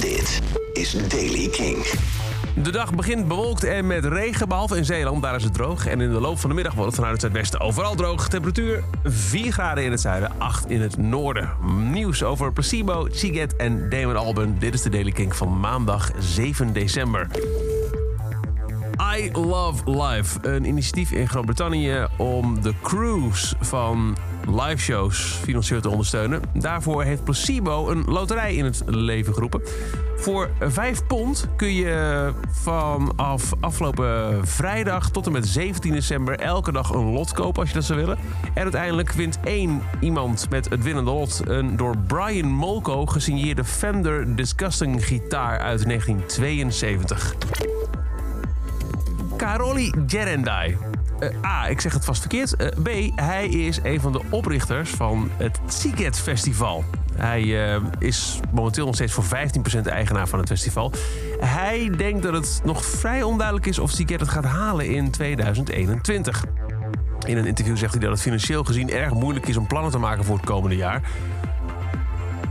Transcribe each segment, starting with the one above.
Dit is Daily King. De dag begint bewolkt en met regen, behalve in Zeeland. Daar is het droog. En in de loop van de middag wordt het vanuit het zuidwesten overal droog. Temperatuur 4 graden in het zuiden, 8 in het noorden. Nieuws over Placebo, Chiget en Damon Albarn. Dit is de Daily King van maandag 7 december. I Love Live, een initiatief in Groot-Brittannië om de crews van live shows financieel te ondersteunen. Daarvoor heeft Placebo een loterij in het leven geroepen. Voor 5 pond kun je vanaf afgelopen vrijdag tot en met 17 december elke dag een lot kopen als je dat zou willen. En uiteindelijk wint één iemand met het winnende lot een door Brian Molko gesigneerde Fender Disgusting gitaar uit 1972. Karoli Gerendai. Uh, A, ik zeg het vast verkeerd. Uh, B, hij is een van de oprichters van het Siget Festival. Hij uh, is momenteel nog steeds voor 15% eigenaar van het festival. Hij denkt dat het nog vrij onduidelijk is of Siget het gaat halen in 2021. In een interview zegt hij dat het financieel gezien erg moeilijk is om plannen te maken voor het komende jaar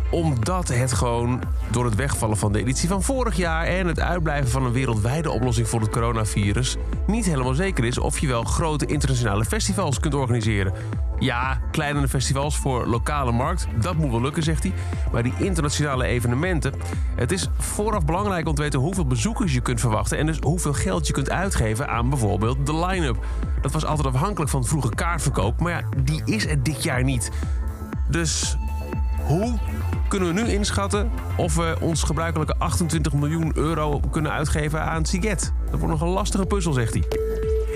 omdat het gewoon door het wegvallen van de editie van vorig jaar en het uitblijven van een wereldwijde oplossing voor het coronavirus niet helemaal zeker is of je wel grote internationale festivals kunt organiseren. Ja, kleinere festivals voor lokale markt, dat moet wel lukken, zegt hij. Maar die internationale evenementen, het is vooraf belangrijk om te weten hoeveel bezoekers je kunt verwachten en dus hoeveel geld je kunt uitgeven aan bijvoorbeeld de line-up. Dat was altijd afhankelijk van vroege kaartverkoop, maar ja, die is er dit jaar niet. Dus hoe kunnen we nu inschatten of we ons gebruikelijke 28 miljoen euro kunnen uitgeven aan Siget. Dat wordt nog een lastige puzzel, zegt hij.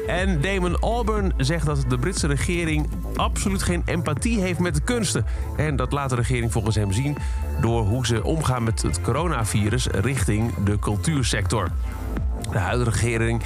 En Damon Albarn zegt dat de Britse regering absoluut geen empathie heeft met de kunsten. En dat laat de regering volgens hem zien door hoe ze omgaan met het coronavirus richting de cultuursector. De huidige regering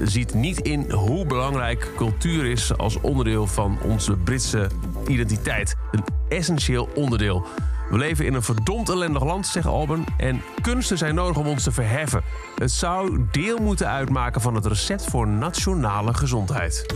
ziet niet in hoe belangrijk cultuur is als onderdeel van onze Britse identiteit. Een essentieel onderdeel. We leven in een verdomd ellendig land, zegt Alban. En kunsten zijn nodig om ons te verheffen. Het zou deel moeten uitmaken van het recept voor nationale gezondheid.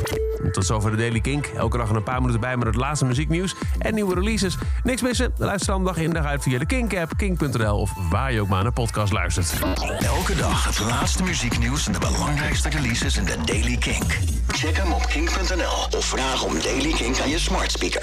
Tot zover de Daily Kink. Elke dag een paar minuten bij met het laatste muzieknieuws en nieuwe releases. Niks missen? Luister dan dag in dag uit via de Kink-app, kink.nl of waar je ook maar naar podcast luistert. Elke dag het laatste muzieknieuws en de belangrijkste releases in de Daily Kink. Check hem op kink.nl of vraag om Daily Kink aan je smart speaker.